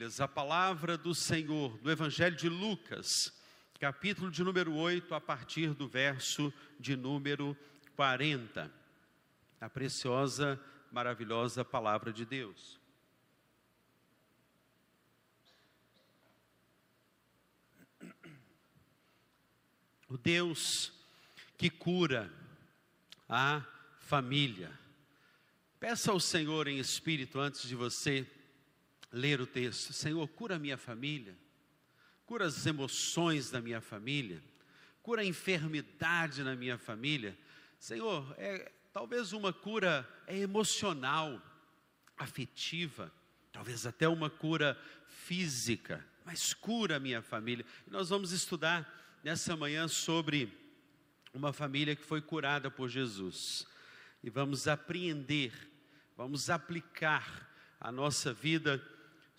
Bíblias, a palavra do Senhor, do Evangelho de Lucas, capítulo de número 8, a partir do verso de número 40. A preciosa, maravilhosa palavra de Deus. O Deus que cura a família. Peça ao Senhor em espírito antes de você ler o texto: Senhor, cura a minha família, cura as emoções da minha família, cura a enfermidade na minha família. Senhor, é talvez uma cura é emocional, afetiva, talvez até uma cura física, mas cura a minha família. E nós vamos estudar nessa manhã sobre uma família que foi curada por Jesus. E vamos apreender, vamos aplicar a nossa vida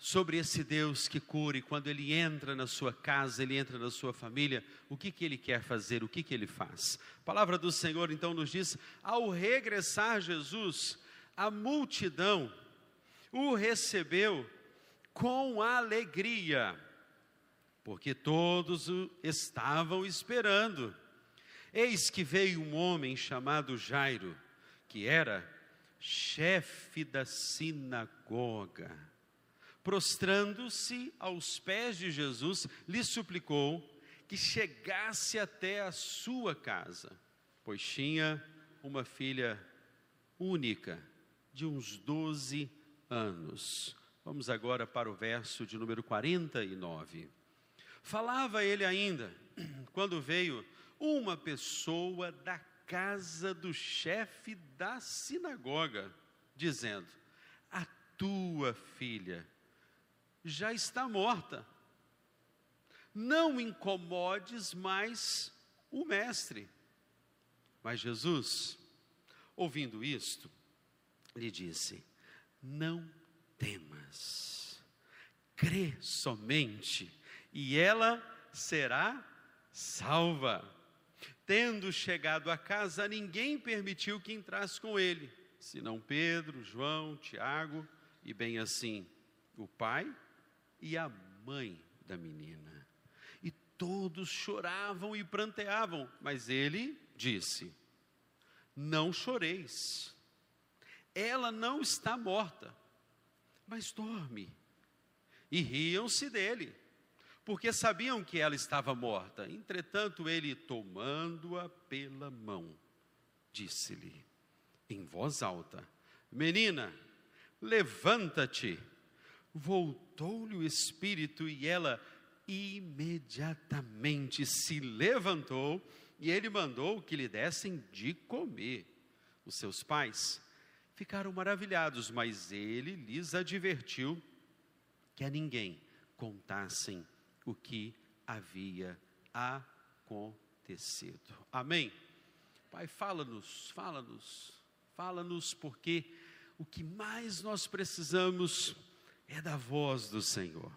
sobre esse Deus que cura, e quando Ele entra na sua casa, Ele entra na sua família, o que, que Ele quer fazer, o que, que Ele faz. A palavra do Senhor então nos diz: ao regressar Jesus, a multidão o recebeu com alegria, porque todos o estavam esperando. Eis que veio um homem chamado Jairo, que era chefe da sinagoga prostrando-se aos pés de Jesus, lhe suplicou que chegasse até a sua casa, pois tinha uma filha única, de uns 12 anos. Vamos agora para o verso de número 49. Falava ele ainda, quando veio uma pessoa da casa do chefe da sinagoga, dizendo: A tua filha já está morta. Não incomodes mais o Mestre. Mas Jesus, ouvindo isto, lhe disse: Não temas, crê somente, e ela será salva. Tendo chegado a casa, ninguém permitiu que entrasse com ele, senão Pedro, João, Tiago e bem assim, o pai e a mãe da menina. E todos choravam e pranteavam, mas ele disse: Não choreis, ela não está morta, mas dorme. E riam-se dele, porque sabiam que ela estava morta. Entretanto, ele, tomando-a pela mão, disse-lhe em voz alta: Menina, levanta-te voltou-lhe o espírito e ela imediatamente se levantou e ele mandou que lhe dessem de comer. Os seus pais ficaram maravilhados, mas ele lhes advertiu que a ninguém contassem o que havia acontecido. Amém? Pai, fala-nos, fala-nos, fala-nos, porque o que mais nós precisamos é da voz do Senhor.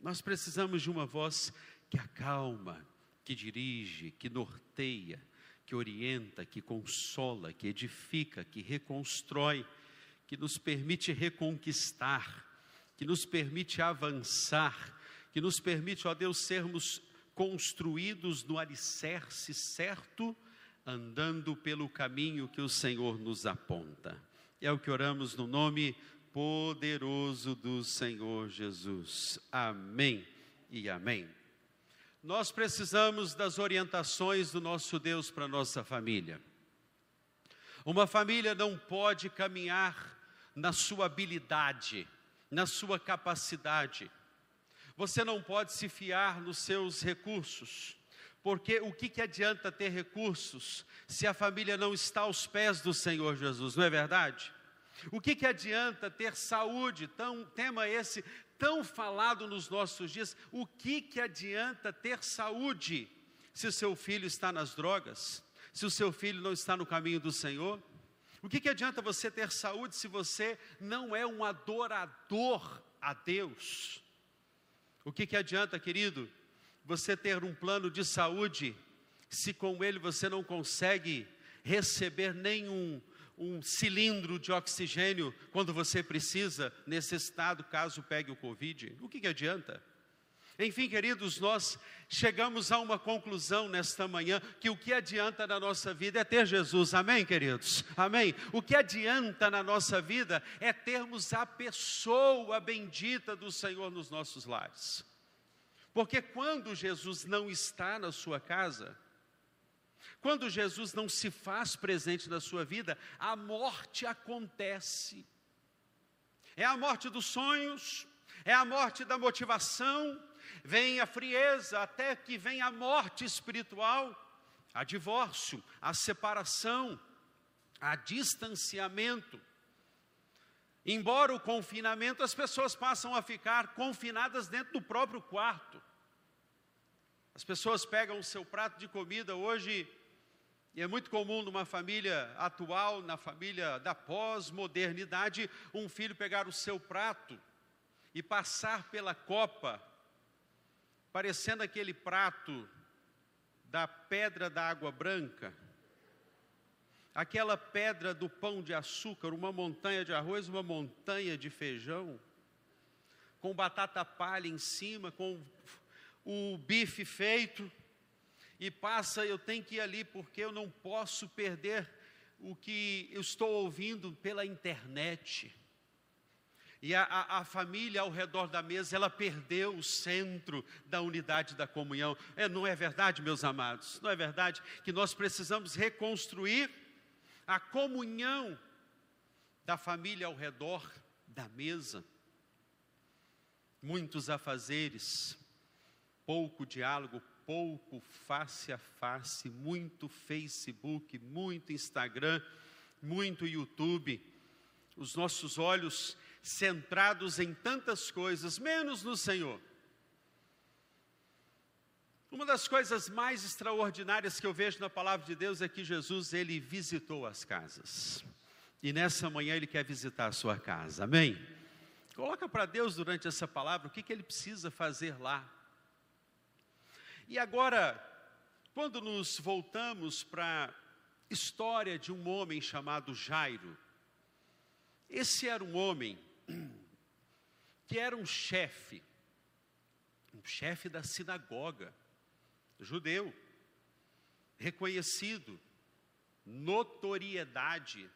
Nós precisamos de uma voz que acalma, que dirige, que norteia, que orienta, que consola, que edifica, que reconstrói, que nos permite reconquistar, que nos permite avançar, que nos permite, ó Deus, sermos construídos no alicerce certo, andando pelo caminho que o Senhor nos aponta. É o que oramos no nome poderoso do Senhor Jesus. Amém e amém. Nós precisamos das orientações do nosso Deus para nossa família. Uma família não pode caminhar na sua habilidade, na sua capacidade. Você não pode se fiar nos seus recursos, porque o que, que adianta ter recursos se a família não está aos pés do Senhor Jesus, não é verdade? O que, que adianta ter saúde, tão, tema esse tão falado nos nossos dias? O que, que adianta ter saúde se o seu filho está nas drogas? Se o seu filho não está no caminho do Senhor? O que, que adianta você ter saúde se você não é um adorador a Deus? O que, que adianta, querido, você ter um plano de saúde se com ele você não consegue receber nenhum um cilindro de oxigênio quando você precisa, nesse estado, caso pegue o Covid? O que, que adianta? Enfim, queridos, nós chegamos a uma conclusão nesta manhã que o que adianta na nossa vida é ter Jesus, amém, queridos? Amém? O que adianta na nossa vida é termos a pessoa bendita do Senhor nos nossos lares. Porque quando Jesus não está na sua casa, quando Jesus não se faz presente na sua vida, a morte acontece. É a morte dos sonhos, é a morte da motivação, vem a frieza, até que vem a morte espiritual, a divórcio, a separação, a distanciamento. Embora o confinamento, as pessoas passam a ficar confinadas dentro do próprio quarto. As pessoas pegam o seu prato de comida hoje, e é muito comum numa família atual, na família da pós-modernidade, um filho pegar o seu prato e passar pela copa parecendo aquele prato da pedra da água branca, aquela pedra do pão de açúcar, uma montanha de arroz, uma montanha de feijão, com batata palha em cima, com o bife feito, e passa, eu tenho que ir ali porque eu não posso perder o que eu estou ouvindo pela internet. E a, a, a, família ao redor da mesa, ela perdeu o centro da unidade da comunhão. É, não é verdade, meus amados? Não é verdade que nós precisamos reconstruir a comunhão da família ao redor da mesa? Muitos afazeres, pouco diálogo, pouco face a face, muito Facebook, muito Instagram, muito YouTube. Os nossos olhos centrados em tantas coisas, menos no Senhor. Uma das coisas mais extraordinárias que eu vejo na palavra de Deus é que Jesus ele visitou as casas. E nessa manhã ele quer visitar a sua casa. Amém. Coloca para Deus durante essa palavra o que, que ele precisa fazer lá. E agora, quando nos voltamos para a história de um homem chamado Jairo, esse era um homem que era um chefe, um chefe da sinagoga, judeu, reconhecido, notoriedade.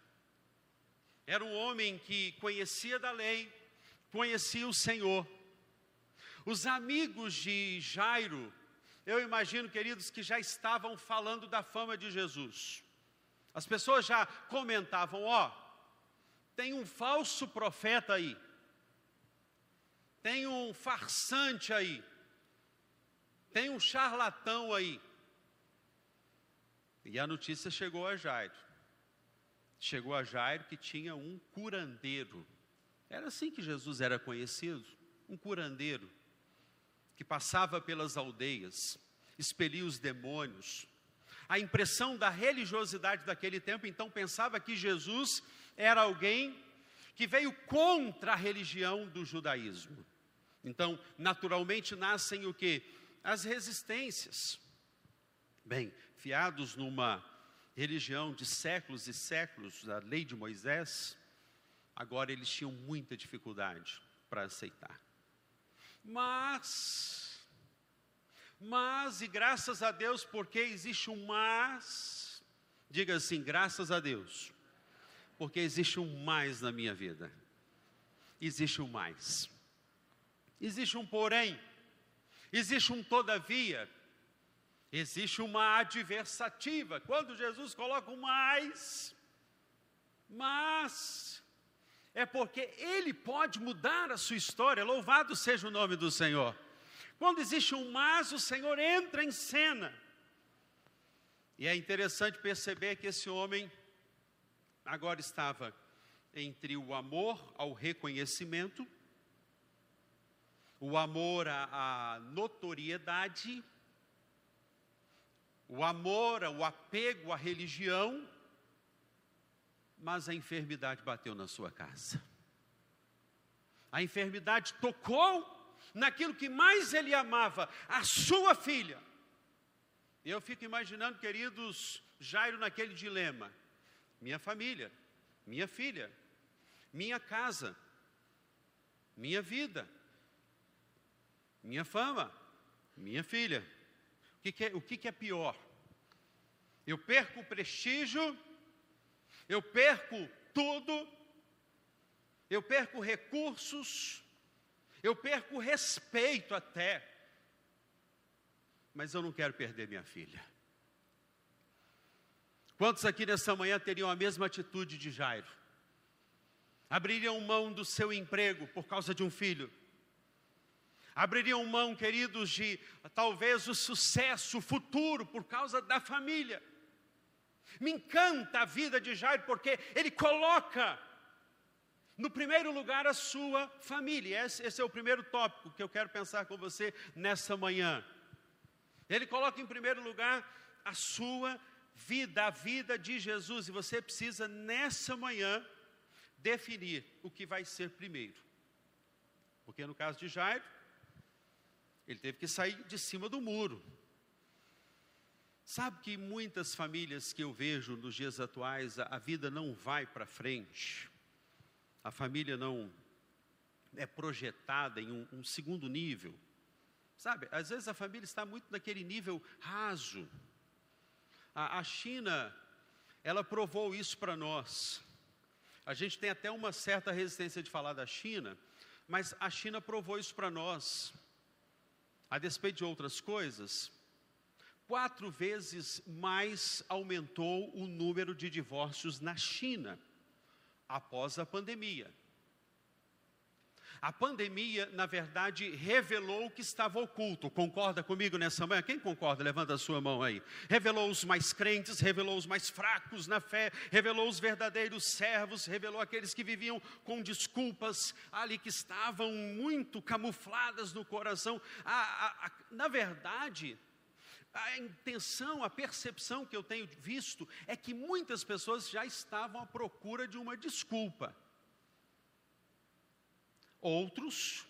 Era um homem que conhecia da lei, conhecia o Senhor. Os amigos de Jairo, eu imagino, queridos, que já estavam falando da fama de Jesus. As pessoas já comentavam: ó, tem um falso profeta aí, tem um farsante aí, tem um charlatão aí. E a notícia chegou a Jairo. Chegou a Jairo que tinha um curandeiro. Era assim que Jesus era conhecido, um curandeiro que passava pelas aldeias, expelia os demônios. A impressão da religiosidade daquele tempo então pensava que Jesus era alguém que veio contra a religião do judaísmo. Então, naturalmente nascem o que? As resistências. Bem, fiados numa religião de séculos e séculos, da lei de Moisés, agora eles tinham muita dificuldade para aceitar. Mas, mas, e graças a Deus, porque existe um mas, diga assim: graças a Deus, porque existe um mais na minha vida. Existe um mais. Existe um porém. Existe um todavia. Existe uma adversativa. Quando Jesus coloca um mais, mas é porque ele pode mudar a sua história. Louvado seja o nome do Senhor. Quando existe um mas, o Senhor entra em cena. E é interessante perceber que esse homem agora estava entre o amor ao reconhecimento, o amor à, à notoriedade, o amor, o apego à religião, mas a enfermidade bateu na sua casa. A enfermidade tocou naquilo que mais ele amava, a sua filha. Eu fico imaginando, queridos, Jairo naquele dilema minha família, minha filha, minha casa, minha vida, minha fama, minha filha. O que, que, é, o que, que é pior? Eu perco o prestígio, eu perco tudo, eu perco recursos, eu perco respeito até, mas eu não quero perder minha filha. Quantos aqui nessa manhã teriam a mesma atitude de Jairo? Abririam mão do seu emprego por causa de um filho? Abririam mão, queridos, de talvez o sucesso futuro por causa da família? Me encanta a vida de Jairo porque ele coloca no primeiro lugar a sua família. Esse, esse, é o primeiro tópico que eu quero pensar com você nessa manhã. Ele coloca em primeiro lugar a sua vida, a vida de Jesus, e você precisa nessa manhã definir o que vai ser primeiro. Porque no caso de Jairo, ele teve que sair de cima do muro. Sabe que muitas famílias que eu vejo nos dias atuais, a, vida não vai para frente, a família não é projetada em um, um segundo nível. Sabe, às vezes a família está muito naquele nível raso, a, a China, ela provou isso para nós. A gente tem até uma certa resistência de falar da China, mas a China provou isso para nós. A despeito de outras coisas, quatro vezes mais aumentou o número de divórcios na China após a pandemia. A pandemia, na verdade, revelou o que estava oculto. Concorda comigo nessa manhã? Quem concorda? Levanta a sua mão aí. Revelou os mais crentes, revelou os mais fracos na fé, revelou os verdadeiros servos, revelou aqueles que viviam com desculpas ali que estavam muito camufladas no coração. A, a, a, na verdade, a intenção, a percepção que eu tenho visto é que muitas pessoas já estavam à procura de uma desculpa. Outros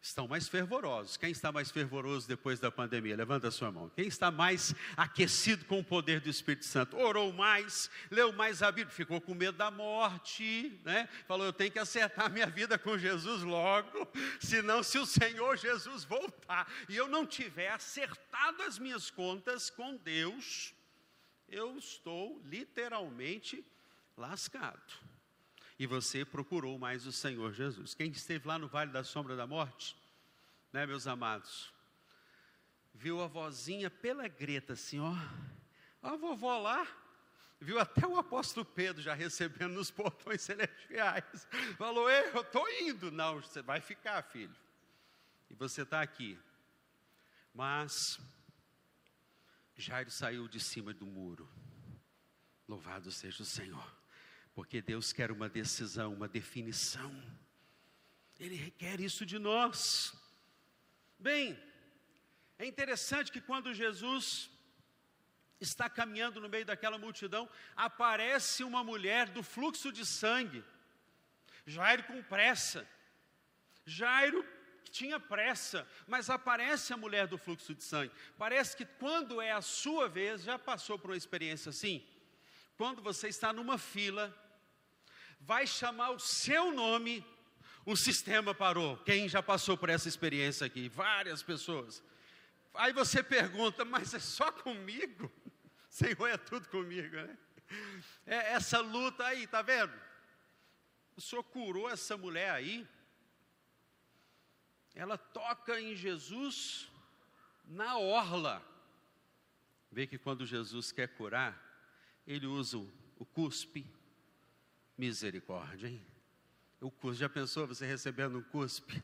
estão mais fervorosos. Quem está mais fervoroso depois da pandemia? Levanta a sua mão. Quem está mais aquecido com o poder do Espírito Santo? Orou mais, leu mais a Bíblia, ficou com medo da morte, né? Falou: eu tenho que acertar minha vida com Jesus logo, senão, se o Senhor Jesus voltar e eu não tiver acertado as minhas contas com Deus, eu estou literalmente lascado e você procurou mais o Senhor Jesus. Quem esteve lá no vale da sombra da morte, né, meus amados, viu a vozinha pela greta assim, ó, a vovó lá, viu até o apóstolo Pedro já recebendo nos portões celestiais, falou: Ei, eu estou indo. Não, você vai ficar, filho. E você está aqui. Mas Jairo saiu de cima do muro. Louvado seja o Senhor. Porque Deus quer uma decisão, uma definição. Ele requer isso de nós. Bem, é interessante que quando Jesus está caminhando no meio daquela multidão, aparece uma mulher do fluxo de sangue. Jairo com pressa. Jairo tinha pressa, mas aparece a mulher do fluxo de sangue. Parece que quando é a sua vez, já passou por uma experiência assim? Quando você está numa fila vai chamar o seu nome, o sistema parou. Quem já passou por essa experiência aqui? Várias pessoas. Aí você pergunta, mas é só comigo? Senhor, é tudo comigo, né? É essa luta aí, tá vendo? O Senhor curou essa mulher aí. Ela toca em Jesus na orla. Vê que quando Jesus quer curar, ele usa o cuspe, Misericórdia, hein? O cuspe, já pensou você recebendo um cuspe?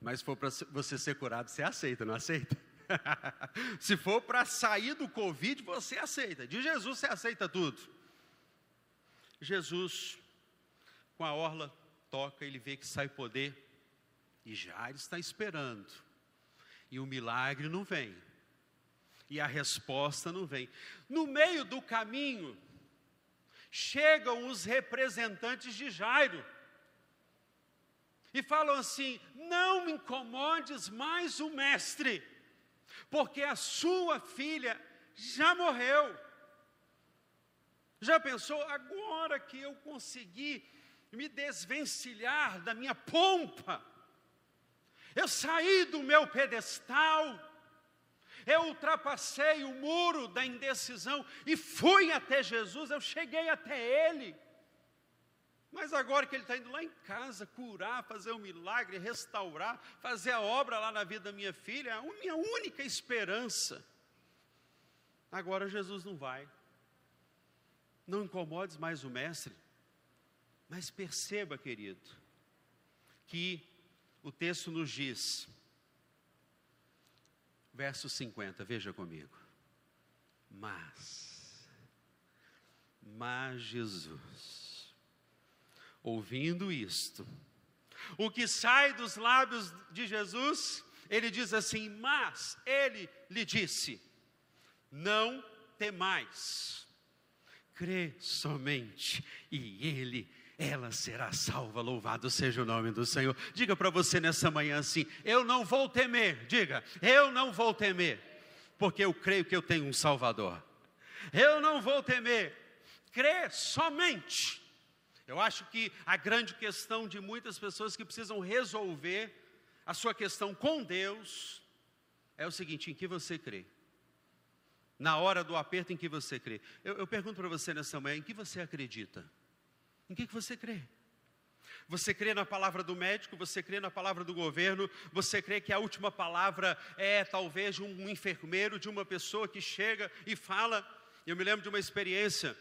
Mas se for para você ser curado, você aceita, não aceita? se for para sair do Covid, você aceita. De Jesus, você aceita tudo. Jesus, com a orla, toca, ele vê que sai poder, e já está esperando. E o milagre não vem. E a resposta não vem. No meio do caminho, chegam os representantes de Jairo e falam assim: Não me incomodes mais o mestre, porque a sua filha já morreu. Já pensou? Agora que eu consegui me desvencilhar da minha pompa, eu saí do meu pedestal, eu ultrapassei o muro da indecisão e fui até Jesus, eu cheguei até Ele. Mas agora que Ele está indo lá em casa curar, fazer um milagre, restaurar, fazer a obra lá na vida da minha filha, é a minha única esperança. Agora Jesus não vai. Não incomodes mais o Mestre. Mas perceba, querido, que o texto nos diz, verso 50, veja comigo. Mas, mas Jesus, ouvindo isto, o que sai dos lábios de Jesus, ele diz assim: Mas ele lhe disse: Não temais, crê somente, e ele ela será salva. Louvado seja o nome do Senhor. Diga para você nessa manhã assim: eu não vou temer. Diga, eu não vou temer, porque eu creio que eu tenho um Salvador. Eu não vou temer. Crê somente. Eu acho que a grande questão de muitas pessoas que precisam resolver a sua questão com Deus é o seguinte: em que você crê? Na hora do aperto, em que você crê? Eu, eu pergunto para você nessa manhã: em que você acredita? Em que, que você crê? Você crê na palavra do médico, você crê na palavra do governo, você crê que a última palavra é talvez de um enfermeiro, de uma pessoa que chega e fala. Eu me lembro de uma experiência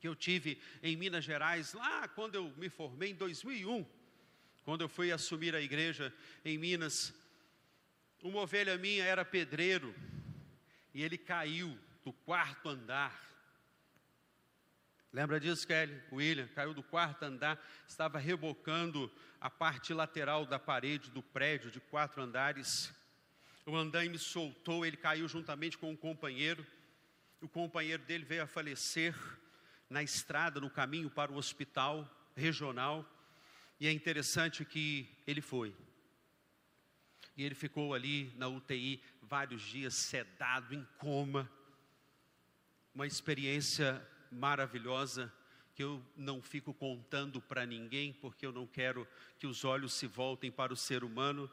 que eu tive em Minas Gerais, lá quando eu me formei em 2001, quando eu fui assumir a igreja em Minas. Uma ovelha minha era pedreiro e ele caiu do quarto andar Lembra disso, Kelly? O William caiu do quarto andar, estava rebocando a parte lateral da parede do prédio de quatro andares. O andaime soltou, ele caiu juntamente com um companheiro. O companheiro dele veio a falecer na estrada, no caminho para o hospital regional. E é interessante que ele foi. E ele ficou ali na UTI vários dias, sedado, em coma. Uma experiência maravilhosa que eu não fico contando para ninguém, porque eu não quero que os olhos se voltem para o ser humano.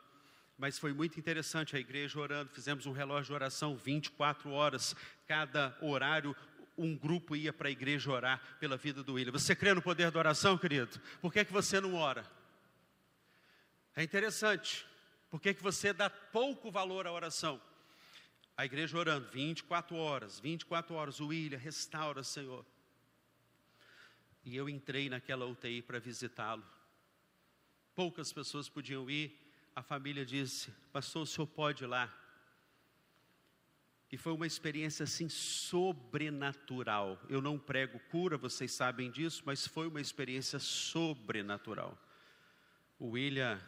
Mas foi muito interessante a igreja orando, fizemos um relógio de oração 24 horas, cada horário um grupo ia para a igreja orar pela vida do William. Você crê no poder da oração, querido? Por que, que você não ora? É interessante. Por que, que você dá pouco valor à oração? A igreja orando 24 horas, 24 horas, o William, restaura, Senhor. E eu entrei naquela UTI para visitá-lo. Poucas pessoas podiam ir. A família disse: Pastor, o senhor pode ir lá. E foi uma experiência assim sobrenatural. Eu não prego cura, vocês sabem disso, mas foi uma experiência sobrenatural. O William,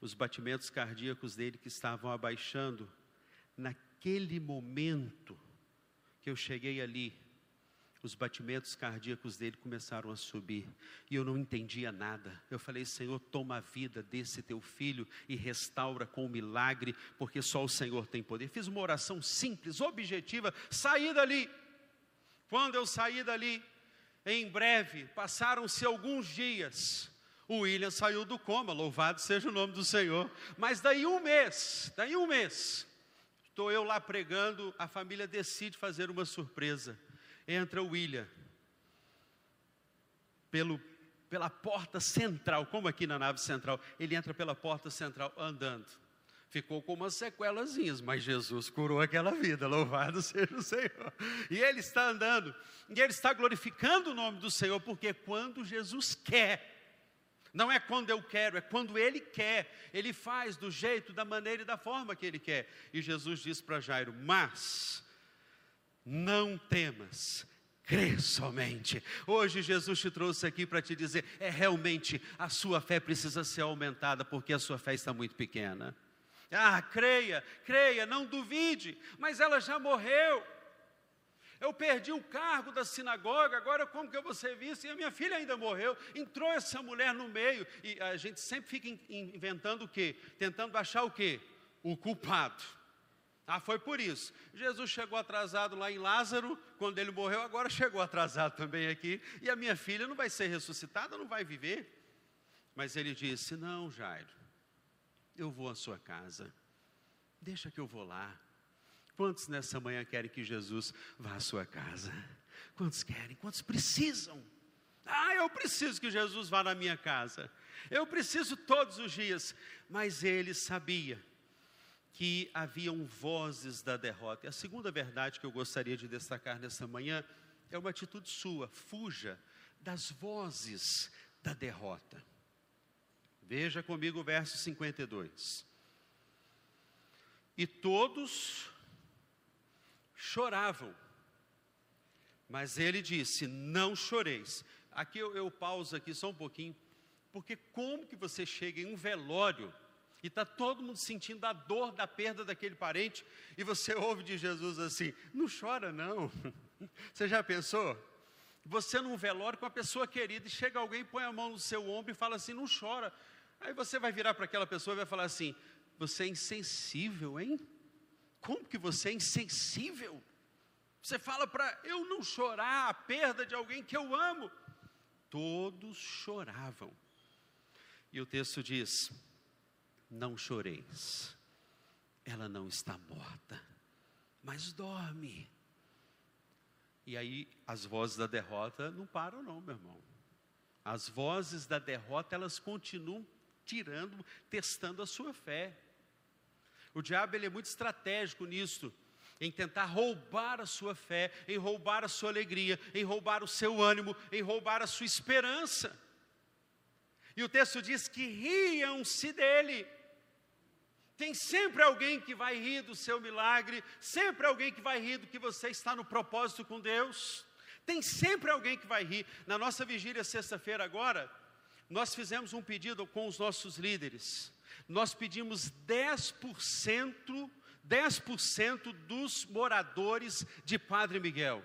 os batimentos cardíacos dele que estavam abaixando, naquele momento que eu cheguei ali, os batimentos cardíacos dele começaram a subir e eu não entendia nada. Eu falei, Senhor, toma a vida desse teu filho e restaura com um milagre, porque só o Senhor tem poder. Fiz uma oração simples, objetiva, saí dali. Quando eu saí dali, em breve, passaram-se alguns dias. O William saiu do coma, louvado seja o nome do Senhor. Mas daí um mês, daí um mês, Estou eu lá pregando, a família decide fazer uma surpresa. Entra o William, pelo, pela porta central, como aqui na nave central, ele entra pela porta central andando. Ficou com umas sequelazinhas, mas Jesus curou aquela vida, louvado seja o Senhor. E ele está andando, e ele está glorificando o nome do Senhor, porque quando Jesus quer, não é quando eu quero, é quando Ele quer. Ele faz do jeito, da maneira e da forma que Ele quer. E Jesus diz para Jairo: Mas não temas, crê somente. Hoje Jesus te trouxe aqui para te dizer: é realmente a sua fé precisa ser aumentada, porque a sua fé está muito pequena. Ah, creia, creia, não duvide, mas ela já morreu. Eu perdi o cargo da sinagoga, agora como que eu vou ser visto? E a minha filha ainda morreu. Entrou essa mulher no meio. E a gente sempre fica inventando o quê? Tentando achar o quê? O culpado. Ah, foi por isso. Jesus chegou atrasado lá em Lázaro, quando ele morreu, agora chegou atrasado também aqui, e a minha filha não vai ser ressuscitada, não vai viver. Mas ele disse: Não, Jairo, eu vou à sua casa, deixa que eu vou lá. Quantos nessa manhã querem que Jesus vá à sua casa? Quantos querem? Quantos precisam? Ah, eu preciso que Jesus vá na minha casa. Eu preciso todos os dias. Mas ele sabia que haviam vozes da derrota. E a segunda verdade que eu gostaria de destacar nessa manhã é uma atitude sua: fuja das vozes da derrota. Veja comigo o verso 52. E todos choravam, mas ele disse: Não choreis. Aqui eu, eu pauso aqui só um pouquinho, porque como que você chega em um velório e está todo mundo sentindo a dor da perda daquele parente, e você ouve de Jesus assim: não chora não. Você já pensou? Você num velório com a pessoa querida, e chega alguém, põe a mão no seu ombro e fala assim: não chora. Aí você vai virar para aquela pessoa e vai falar assim: você é insensível, hein? Como que você é insensível? Você fala para eu não chorar a perda de alguém que eu amo todos choravam. E o texto diz: Não choreis, ela não está morta, mas dorme. E aí as vozes da derrota não param, não, meu irmão. As vozes da derrota, elas continuam tirando, testando a sua fé. O diabo ele é muito estratégico nisso em tentar roubar a sua fé, em roubar a sua alegria, em roubar o seu ânimo, em roubar a sua esperança. E o texto diz que riam-se dele. Tem sempre alguém que vai rir do seu milagre, sempre alguém que vai rir do que você está no propósito com Deus. Tem sempre alguém que vai rir. Na nossa vigília sexta-feira agora, nós fizemos um pedido com os nossos líderes. Nós pedimos 10% 10% dos moradores de Padre Miguel.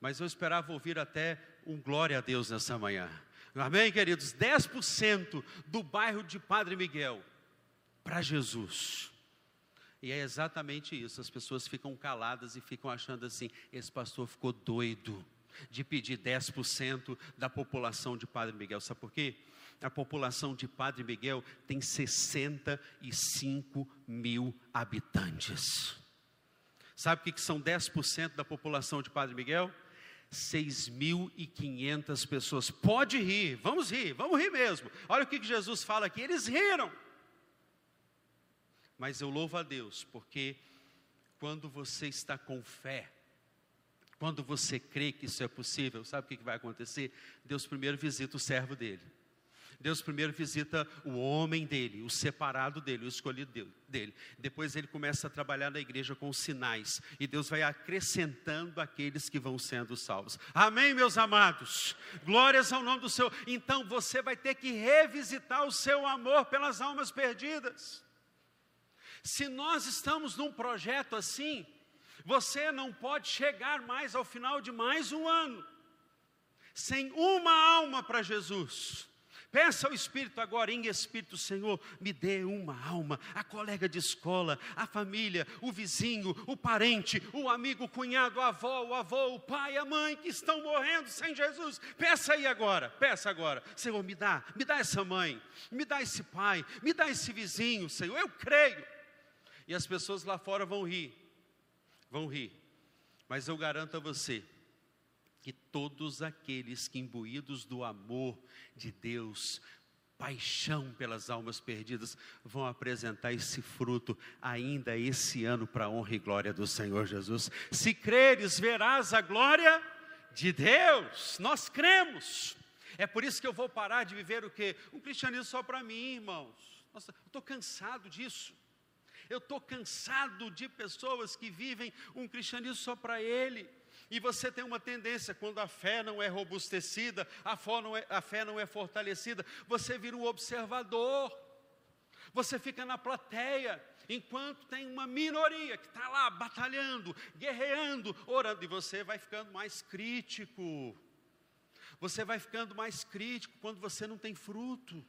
Mas eu esperava ouvir até um glória a Deus nessa manhã. Amém, queridos? 10% do bairro de Padre Miguel para Jesus. E é exatamente isso, as pessoas ficam caladas e ficam achando assim: esse pastor ficou doido de pedir 10% da população de Padre Miguel. Sabe por quê? A população de Padre Miguel tem 65 mil habitantes. Sabe o que são 10% da população de Padre Miguel? 6.500 pessoas. Pode rir, vamos rir, vamos rir mesmo. Olha o que Jesus fala aqui, eles riram. Mas eu louvo a Deus, porque quando você está com fé, quando você crê que isso é possível, sabe o que vai acontecer? Deus primeiro visita o servo dele. Deus primeiro visita o homem dele, o separado dele, o escolhido dele. Depois ele começa a trabalhar na igreja com sinais. E Deus vai acrescentando aqueles que vão sendo salvos. Amém, meus amados? Glórias ao nome do Senhor. Então você vai ter que revisitar o seu amor pelas almas perdidas. Se nós estamos num projeto assim, você não pode chegar mais ao final de mais um ano sem uma alma para Jesus. Peça ao Espírito agora, em Espírito, Senhor, me dê uma alma, a colega de escola, a família, o vizinho, o parente, o amigo, o cunhado, a avó, o avô, o pai, a mãe que estão morrendo sem Jesus. Peça aí agora, peça agora, Senhor, me dá, me dá essa mãe, me dá esse pai, me dá esse vizinho, Senhor, eu creio. E as pessoas lá fora vão rir, vão rir, mas eu garanto a você, que todos aqueles que imbuídos do amor de Deus, paixão pelas almas perdidas, vão apresentar esse fruto ainda esse ano para a honra e glória do Senhor Jesus. Se creres, verás a glória de Deus. Nós cremos. É por isso que eu vou parar de viver o quê? Um cristianismo só para mim, irmãos. Nossa, eu estou cansado disso. Eu estou cansado de pessoas que vivem um cristianismo só para ele. E você tem uma tendência, quando a fé não é robustecida, a fé não é, a fé não é fortalecida, você vira um observador, você fica na plateia, enquanto tem uma minoria que está lá batalhando, guerreando, orando, e você vai ficando mais crítico. Você vai ficando mais crítico quando você não tem fruto.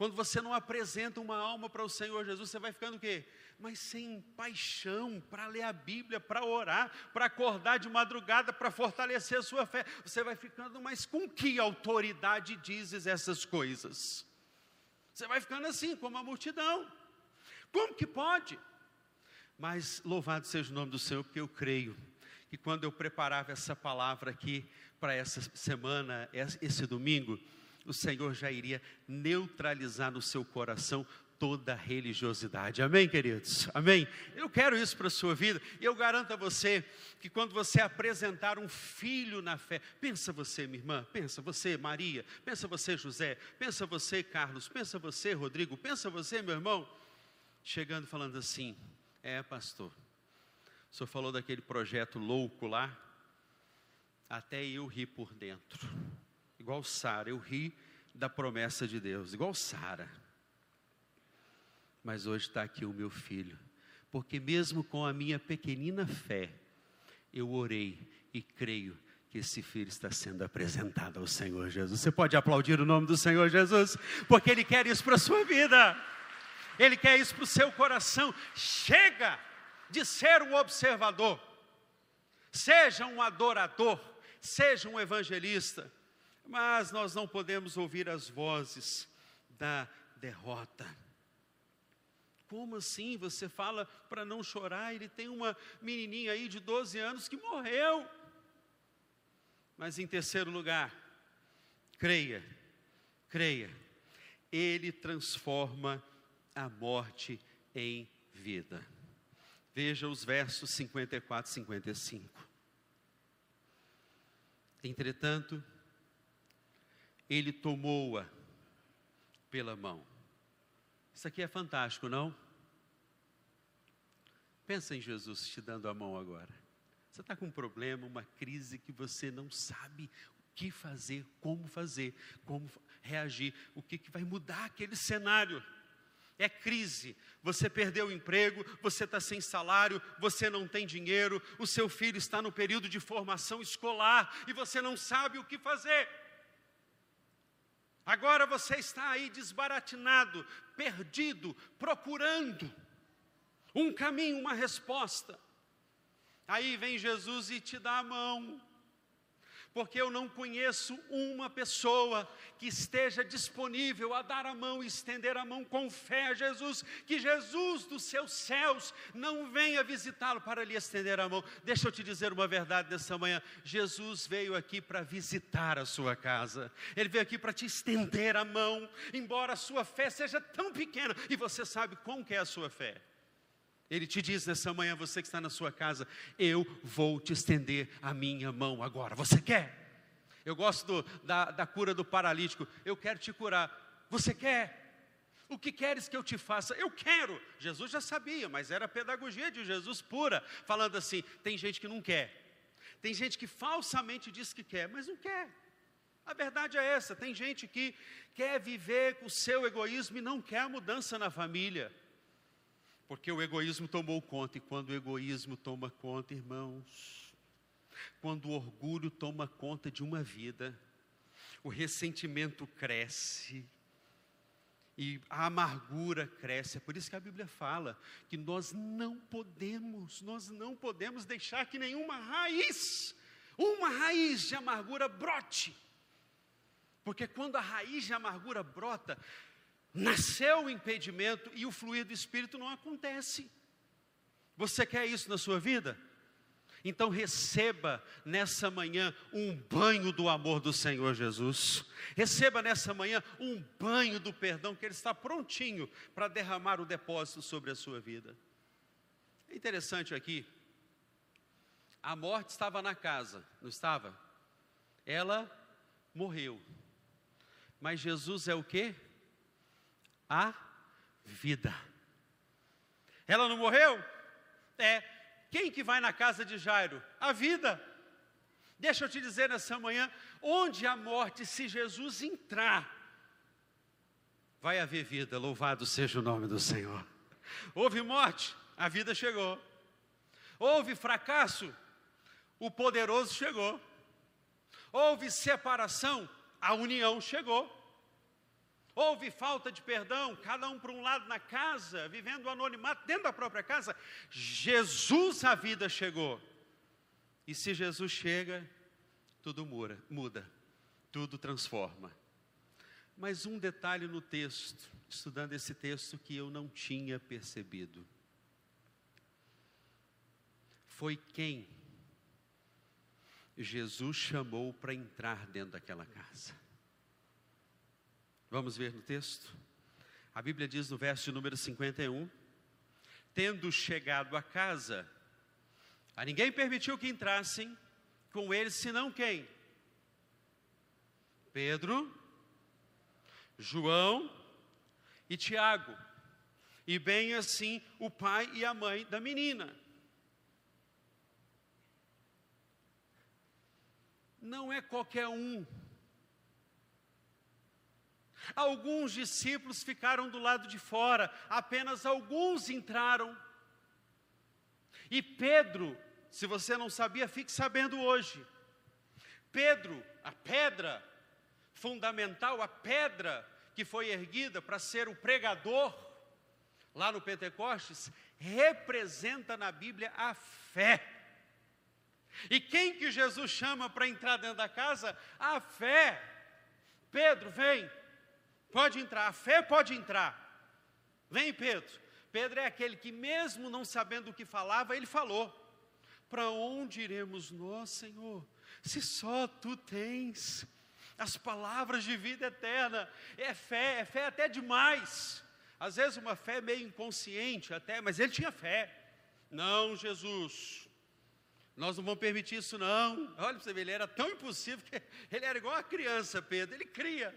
Quando você não apresenta uma alma para o Senhor Jesus, você vai ficando o quê? Mas sem paixão para ler a Bíblia, para orar, para acordar de madrugada, para fortalecer a sua fé. Você vai ficando, mas com que autoridade dizes essas coisas? Você vai ficando assim, como a multidão. Como que pode? Mas louvado seja o nome do Senhor, porque eu creio que quando eu preparava essa palavra aqui para essa semana, esse domingo, o Senhor já iria neutralizar no seu coração toda religiosidade. Amém, queridos? Amém? Eu quero isso para a sua vida. E eu garanto a você que quando você apresentar um filho na fé, pensa você, minha irmã, pensa você, Maria, pensa você, José, pensa você, Carlos, pensa você, Rodrigo, pensa você, meu irmão, chegando falando assim: é, pastor, o senhor falou daquele projeto louco lá, até eu ri por dentro igual Sara, eu ri da promessa de Deus, igual Sara. Mas hoje está aqui o meu filho, porque mesmo com a minha pequenina fé, eu orei e creio que esse filho está sendo apresentado ao Senhor Jesus. Você pode aplaudir o nome do Senhor Jesus, porque Ele quer isso para a sua vida, Ele quer isso para o seu coração. Chega de ser um observador, seja um adorador, seja um evangelista mas nós não podemos ouvir as vozes da derrota. Como assim? Você fala para não chorar? Ele tem uma menininha aí de 12 anos que morreu. Mas em terceiro lugar, creia, creia, ele transforma a morte em vida. Veja os versos 54 e 55. Entretanto, ele tomou-a pela mão. Isso aqui é fantástico, não? Pensa em Jesus te dando a mão agora. Você está com um problema, uma crise que você não sabe o que fazer, como fazer, como reagir, o que, que vai mudar aquele cenário. É crise, você perdeu o emprego, você está sem salário, você não tem dinheiro, o seu filho está no período de formação escolar e você não sabe o que fazer. Agora você está aí desbaratinado, perdido, procurando um caminho, uma resposta. Aí vem Jesus e te dá a mão porque eu não conheço uma pessoa que esteja disponível a dar a mão e estender a mão com fé a Jesus, que Jesus dos seus céus não venha visitá-lo para lhe estender a mão. Deixa eu te dizer uma verdade nessa manhã: Jesus veio aqui para visitar a sua casa, ele veio aqui para te estender a mão, embora a sua fé seja tão pequena, e você sabe como que é a sua fé. Ele te diz nessa manhã, você que está na sua casa, eu vou te estender a minha mão agora. Você quer? Eu gosto do, da, da cura do paralítico. Eu quero te curar. Você quer? O que queres que eu te faça? Eu quero. Jesus já sabia, mas era a pedagogia de Jesus pura, falando assim: tem gente que não quer. Tem gente que falsamente diz que quer, mas não quer. A verdade é essa: tem gente que quer viver com o seu egoísmo e não quer a mudança na família. Porque o egoísmo tomou conta, e quando o egoísmo toma conta, irmãos, quando o orgulho toma conta de uma vida, o ressentimento cresce, e a amargura cresce. É por isso que a Bíblia fala que nós não podemos, nós não podemos deixar que nenhuma raiz, uma raiz de amargura brote. Porque quando a raiz de amargura brota, nasceu o impedimento e o fluir do Espírito não acontece. Você quer isso na sua vida? Então receba nessa manhã um banho do amor do Senhor Jesus. Receba nessa manhã um banho do perdão, que Ele está prontinho para derramar o depósito sobre a sua vida. É interessante aqui, a morte estava na casa, não estava? Ela morreu. Mas Jesus é o que? A vida. Ela não morreu? É. Quem que vai na casa de Jairo? A vida. Deixa eu te dizer nessa manhã, onde a morte, se Jesus entrar, vai haver vida, louvado seja o nome do Senhor. Houve morte, a vida chegou. Houve fracasso, o poderoso chegou. Houve separação, a união chegou. Houve falta de perdão, cada um para um lado na casa, vivendo o anonimato dentro da própria casa. Jesus, a vida chegou. E se Jesus chega, tudo muda, muda tudo transforma. Mas um detalhe no texto, estudando esse texto que eu não tinha percebido. Foi quem Jesus chamou para entrar dentro daquela casa. Vamos ver no texto? A Bíblia diz no verso número 51: Tendo chegado à casa, a ninguém permitiu que entrassem com eles, senão quem? Pedro, João e Tiago, e bem assim o pai e a mãe da menina. Não é qualquer um. Alguns discípulos ficaram do lado de fora, apenas alguns entraram. E Pedro, se você não sabia, fique sabendo hoje. Pedro, a pedra, fundamental, a pedra que foi erguida para ser o pregador lá no Pentecostes, representa na Bíblia a fé. E quem que Jesus chama para entrar dentro da casa? A fé. Pedro, vem. Pode entrar, a fé pode entrar. Vem, Pedro. Pedro é aquele que, mesmo não sabendo o que falava, ele falou: Para onde iremos nós, Senhor? Se só tu tens as palavras de vida eterna. É fé, é fé até demais. Às vezes uma fé meio inconsciente até, mas ele tinha fé. Não, Jesus, nós não vamos permitir isso não. Olha para você ver, ele era tão impossível que ele era igual a criança, Pedro, ele cria.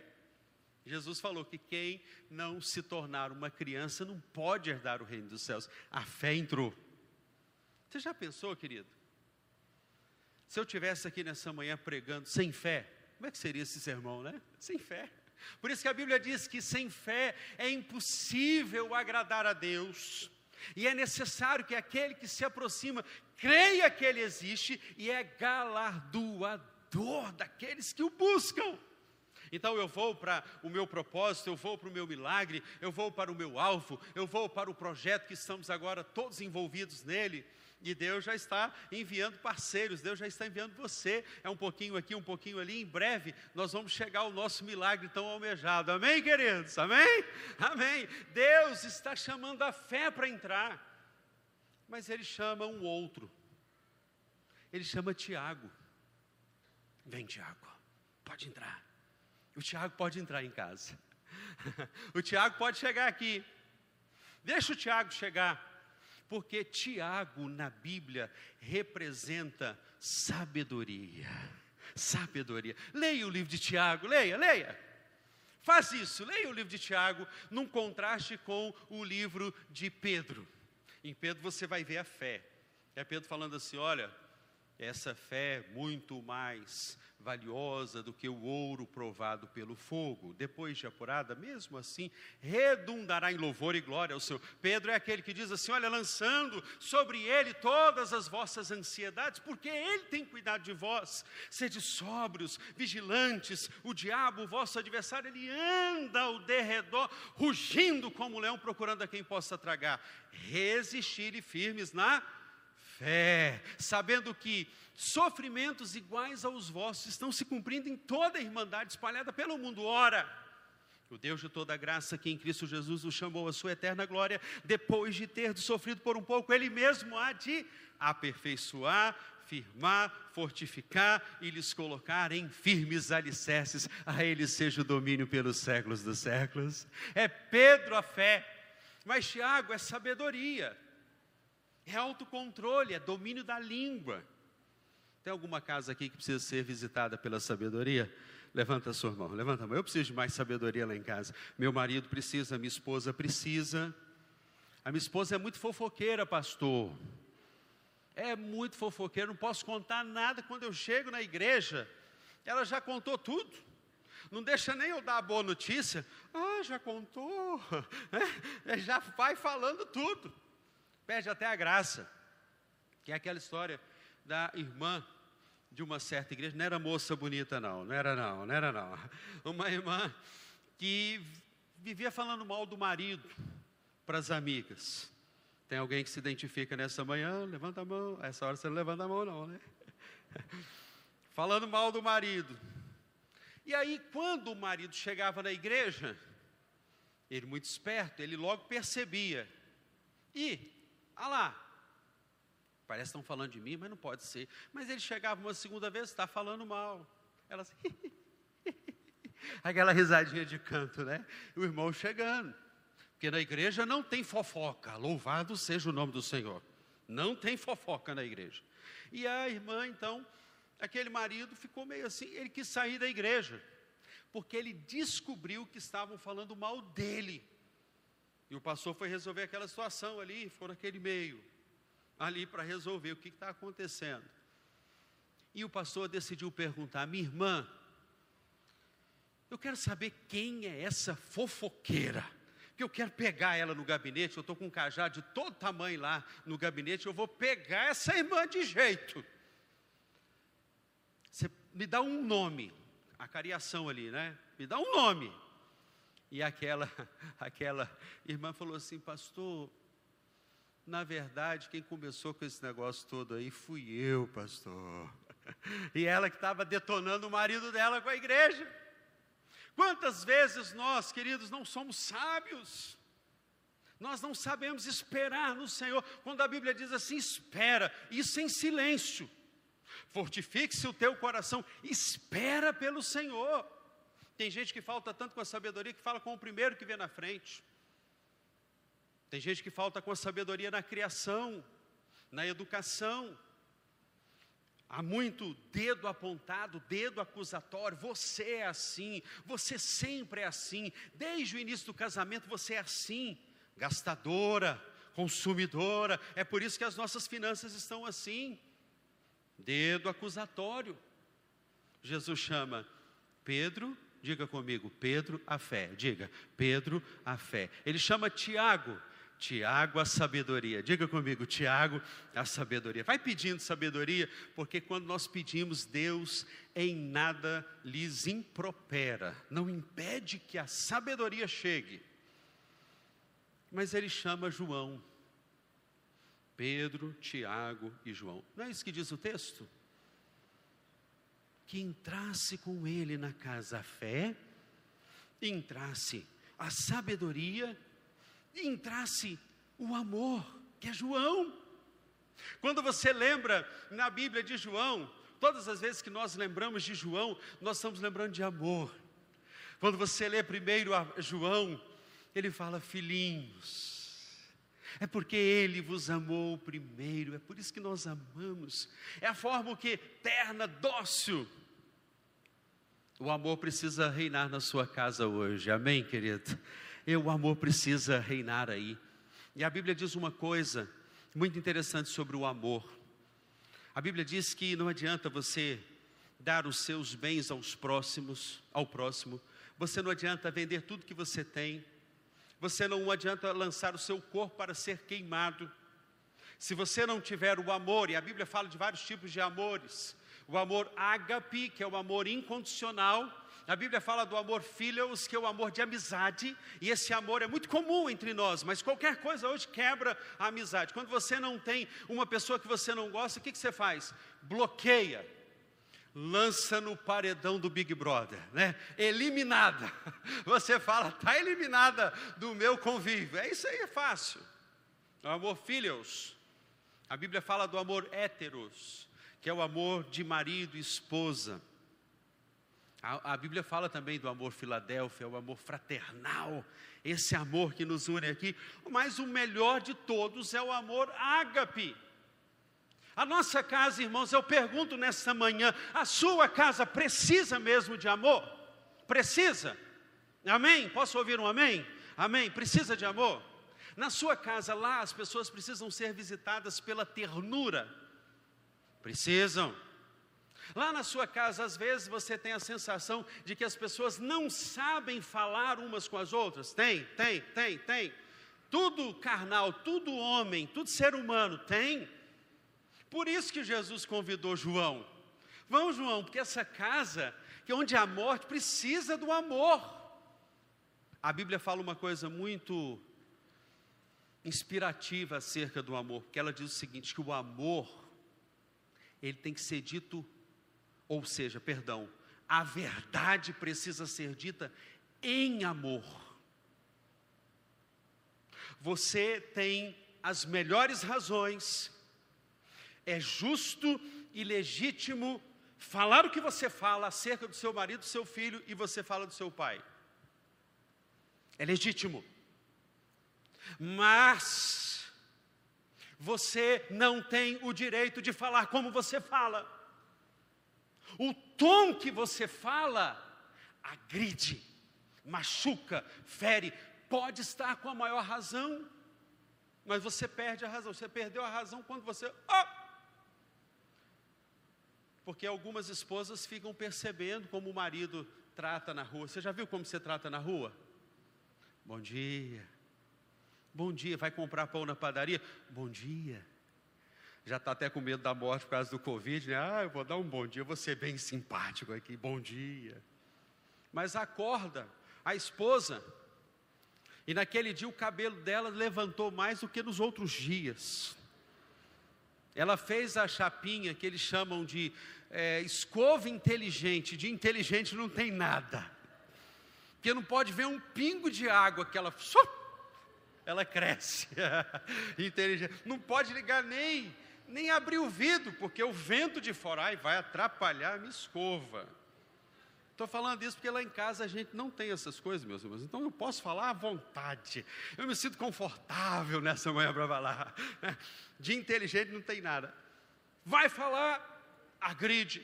Jesus falou que quem não se tornar uma criança não pode herdar o reino dos céus. A fé entrou. Você já pensou, querido? Se eu tivesse aqui nessa manhã pregando sem fé, como é que seria esse sermão, né? Sem fé. Por isso que a Bíblia diz que sem fé é impossível agradar a Deus. E é necessário que aquele que se aproxima creia que Ele existe e é galardoador daqueles que o buscam. Então eu vou para o meu propósito, eu vou para o meu milagre, eu vou para o meu alvo, eu vou para o projeto que estamos agora todos envolvidos nele. E Deus já está enviando parceiros, Deus já está enviando você. É um pouquinho aqui, um pouquinho ali. Em breve nós vamos chegar ao nosso milagre tão almejado. Amém, queridos? Amém? Amém. Deus está chamando a fé para entrar. Mas Ele chama um outro. Ele chama Tiago. Vem, Tiago, pode entrar. O Tiago pode entrar em casa. o Tiago pode chegar aqui. Deixa o Tiago chegar porque Tiago na Bíblia representa sabedoria. Sabedoria. Leia o livro de Tiago, leia, leia. Faz isso, leia o livro de Tiago num contraste com o livro de Pedro. Em Pedro você vai ver a fé. É Pedro falando assim: olha, essa fé muito mais valiosa do que o ouro provado pelo fogo. Depois de apurada, mesmo assim, redundará em louvor e glória ao seu. Pedro é aquele que diz assim: Olha, lançando sobre ele todas as vossas ansiedades, porque ele tem cuidado de vós. Sede sóbrios, vigilantes. O diabo, o vosso adversário, ele anda ao derredor, rugindo como leão, procurando a quem possa tragar. Resistir e firmes na fé, sabendo que sofrimentos iguais aos vossos estão se cumprindo em toda a irmandade espalhada pelo mundo. Ora, o Deus de toda graça, que em Cristo Jesus o chamou à sua eterna glória, depois de ter sofrido por um pouco, Ele mesmo há de aperfeiçoar, firmar, fortificar e lhes colocar em firmes alicerces. A Ele seja o domínio pelos séculos dos séculos. É Pedro a fé, mas Tiago é sabedoria é autocontrole, é domínio da língua. Tem alguma casa aqui que precisa ser visitada pela sabedoria? Levanta a sua mão, levanta a mão. Eu preciso de mais sabedoria lá em casa. Meu marido precisa, minha esposa precisa. A minha esposa é muito fofoqueira, pastor. É muito fofoqueira, não posso contar nada quando eu chego na igreja. Ela já contou tudo. Não deixa nem eu dar a boa notícia. Ah, já contou. É, já vai falando tudo perde até a graça, que é aquela história da irmã de uma certa igreja, não era moça bonita não, não era não, não era não, uma irmã que vivia falando mal do marido para as amigas. Tem alguém que se identifica nessa manhã? Levanta a mão. Essa hora você não levanta a mão, não, né? falando mal do marido. E aí, quando o marido chegava na igreja, ele muito esperto, ele logo percebia. E, ah lá, parece que estão falando de mim, mas não pode ser. Mas ele chegava uma segunda vez, está falando mal. Ela assim, aquela risadinha de canto, né? O irmão chegando. Porque na igreja não tem fofoca, louvado seja o nome do Senhor. Não tem fofoca na igreja. E a irmã, então, aquele marido ficou meio assim, ele quis sair da igreja, porque ele descobriu que estavam falando mal dele. E o pastor foi resolver aquela situação ali, foi naquele meio, ali para resolver o que está acontecendo. E o pastor decidiu perguntar: minha irmã, eu quero saber quem é essa fofoqueira. Que eu quero pegar ela no gabinete, eu estou com um cajado de todo tamanho lá no gabinete, eu vou pegar essa irmã de jeito. Você me dá um nome, a cariação ali, né? Me dá um nome. E aquela, aquela irmã falou assim, pastor, na verdade, quem começou com esse negócio todo aí fui eu, pastor. E ela que estava detonando o marido dela com a igreja. Quantas vezes nós, queridos, não somos sábios? Nós não sabemos esperar no Senhor. Quando a Bíblia diz assim, espera, isso em silêncio. Fortifique-se o teu coração, espera pelo Senhor. Tem gente que falta tanto com a sabedoria que fala com o primeiro que vê na frente. Tem gente que falta com a sabedoria na criação, na educação. Há muito dedo apontado, dedo acusatório. Você é assim, você sempre é assim. Desde o início do casamento você é assim, gastadora, consumidora. É por isso que as nossas finanças estão assim dedo acusatório. Jesus chama Pedro, diga comigo, Pedro a fé, diga, Pedro a fé. Ele chama Tiago, Tiago a sabedoria, diga comigo, Tiago a sabedoria. Vai pedindo sabedoria, porque quando nós pedimos, Deus em nada lhes impropera, não impede que a sabedoria chegue. Mas ele chama João, Pedro, Tiago e João. Não é isso que diz o texto? Que entrasse com ele na casa a fé, entrasse a sabedoria, entrasse o amor, que é João. Quando você lembra na Bíblia de João, todas as vezes que nós lembramos de João, nós estamos lembrando de amor. Quando você lê primeiro João, ele fala filhinhos é porque Ele vos amou primeiro, é por isso que nós amamos. É a forma que terna, dócil. O amor precisa reinar na sua casa hoje, amém, querido? E o amor precisa reinar aí. E a Bíblia diz uma coisa muito interessante sobre o amor. A Bíblia diz que não adianta você dar os seus bens aos próximos, ao próximo. Você não adianta vender tudo que você tem você não adianta lançar o seu corpo para ser queimado. Se você não tiver o amor, e a Bíblia fala de vários tipos de amores, o amor ágape, que é o amor incondicional, a Bíblia fala do amor filhos, que é o amor de amizade, e esse amor é muito comum entre nós, mas qualquer coisa hoje quebra a amizade. Quando você não tem uma pessoa que você não gosta, o que, que você faz? Bloqueia lança no paredão do Big Brother, né? Eliminada. Você fala, está eliminada do meu convívio. É isso aí, é fácil. O amor filhos. A Bíblia fala do amor héteros, que é o amor de marido e esposa. A, a Bíblia fala também do amor Filadélfia, o amor fraternal, esse amor que nos une aqui. Mas o melhor de todos é o amor ágape a nossa casa, irmãos, eu pergunto nesta manhã: a sua casa precisa mesmo de amor? Precisa? Amém? Posso ouvir um amém? Amém? Precisa de amor? Na sua casa, lá, as pessoas precisam ser visitadas pela ternura. Precisam. Lá na sua casa, às vezes você tem a sensação de que as pessoas não sabem falar umas com as outras. Tem, tem, tem, tem. Tudo carnal, tudo homem, tudo ser humano tem. Por isso que Jesus convidou João. Vamos, João, porque essa casa, que é onde há morte, precisa do amor. A Bíblia fala uma coisa muito inspirativa acerca do amor, porque ela diz o seguinte: que o amor, ele tem que ser dito, ou seja, perdão, a verdade precisa ser dita em amor. Você tem as melhores razões, é justo e legítimo falar o que você fala acerca do seu marido, do seu filho e você fala do seu pai. É legítimo. Mas você não tem o direito de falar como você fala. O tom que você fala agride, machuca, fere, pode estar com a maior razão, mas você perde a razão. Você perdeu a razão quando você. Oh! Porque algumas esposas ficam percebendo como o marido trata na rua. Você já viu como você trata na rua? Bom dia. Bom dia. Vai comprar pão na padaria? Bom dia. Já está até com medo da morte por causa do Covid, né? Ah, eu vou dar um bom dia, vou ser bem simpático aqui. Bom dia. Mas acorda, a esposa, e naquele dia o cabelo dela levantou mais do que nos outros dias. Ela fez a chapinha que eles chamam de é, escova inteligente. De inteligente não tem nada porque não pode ver um pingo de água que ela, ela cresce. Inteligente. Não pode ligar nem, nem abrir o vidro, porque o vento de fora ai, vai atrapalhar a minha escova. Estou falando isso porque lá em casa a gente não tem essas coisas, meus irmãos. Então eu posso falar à vontade. Eu me sinto confortável nessa manhã para falar. De inteligente não tem nada. Vai falar, agride,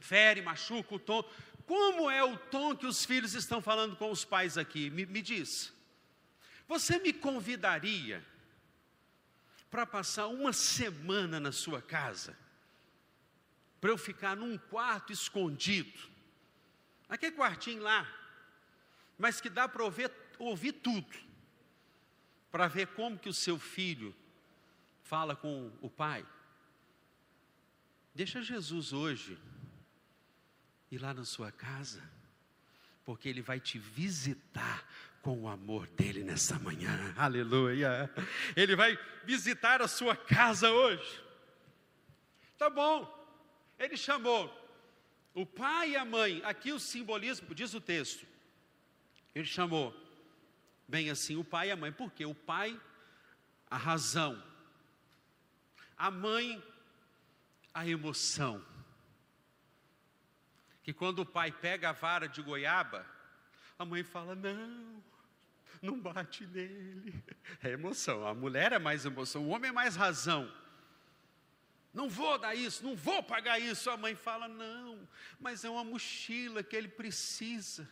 fere, machuca o tom. Como é o tom que os filhos estão falando com os pais aqui? Me, me diz. Você me convidaria para passar uma semana na sua casa? Para eu ficar num quarto escondido? Aquele quartinho lá, mas que dá para ouvir, ouvir tudo. Para ver como que o seu filho fala com o pai. Deixa Jesus hoje ir lá na sua casa, porque Ele vai te visitar com o amor dele nessa manhã, aleluia. Ele vai visitar a sua casa hoje. Tá bom, ele chamou o pai e a mãe, aqui o simbolismo, diz o texto, ele chamou bem assim o pai e a mãe, porque o pai, a razão, a mãe, a emoção, que quando o pai pega a vara de goiaba, a mãe fala: Não, não bate nele. É emoção. A mulher é mais emoção, o homem é mais razão. Não vou dar isso, não vou pagar isso. A mãe fala: Não, mas é uma mochila que ele precisa.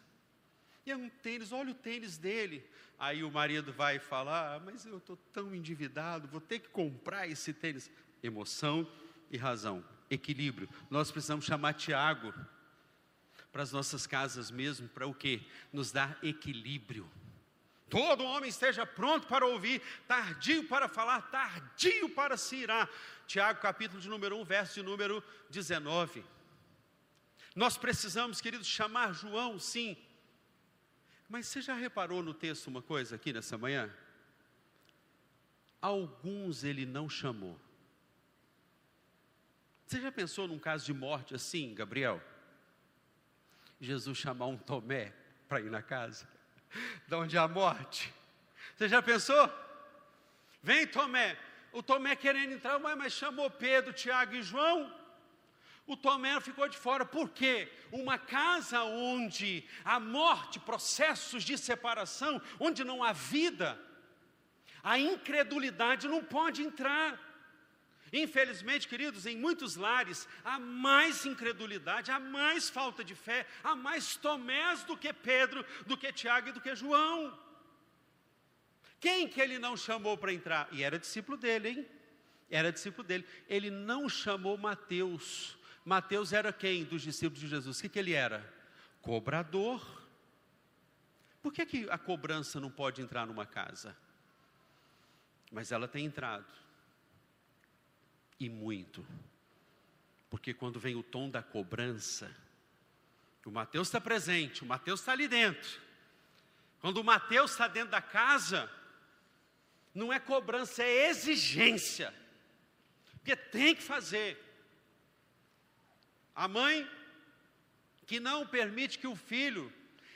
E é um tênis, olha o tênis dele. Aí o marido vai falar: ah, Mas eu estou tão endividado, vou ter que comprar esse tênis. Emoção e razão, equilíbrio. Nós precisamos chamar Tiago para as nossas casas mesmo, para o quê? Nos dar equilíbrio. Todo homem esteja pronto para ouvir, tardio para falar, tardio para se irar. Tiago, capítulo de número 1, verso de número 19. Nós precisamos, queridos, chamar João, sim. Mas você já reparou no texto uma coisa aqui nessa manhã? Alguns ele não chamou. Você já pensou num caso de morte assim, Gabriel? Jesus chamar um Tomé para ir na casa, de onde há morte. Você já pensou? Vem Tomé, o Tomé querendo entrar, mas chamou Pedro, Tiago e João. O Tomé ficou de fora, por quê? Uma casa onde há morte, processos de separação, onde não há vida, a incredulidade não pode entrar. Infelizmente, queridos, em muitos lares há mais incredulidade, há mais falta de fé, há mais Tomés do que Pedro, do que Tiago e do que João. Quem que ele não chamou para entrar? E era discípulo dele, hein? Era discípulo dele. Ele não chamou Mateus. Mateus era quem dos discípulos de Jesus? O que, que ele era? Cobrador. Por que, que a cobrança não pode entrar numa casa? Mas ela tem entrado e muito. Porque quando vem o tom da cobrança, o Mateus está presente, o Mateus está ali dentro. Quando o Mateus está dentro da casa, não é cobrança, é exigência. Porque tem que fazer. A mãe que não permite que o filho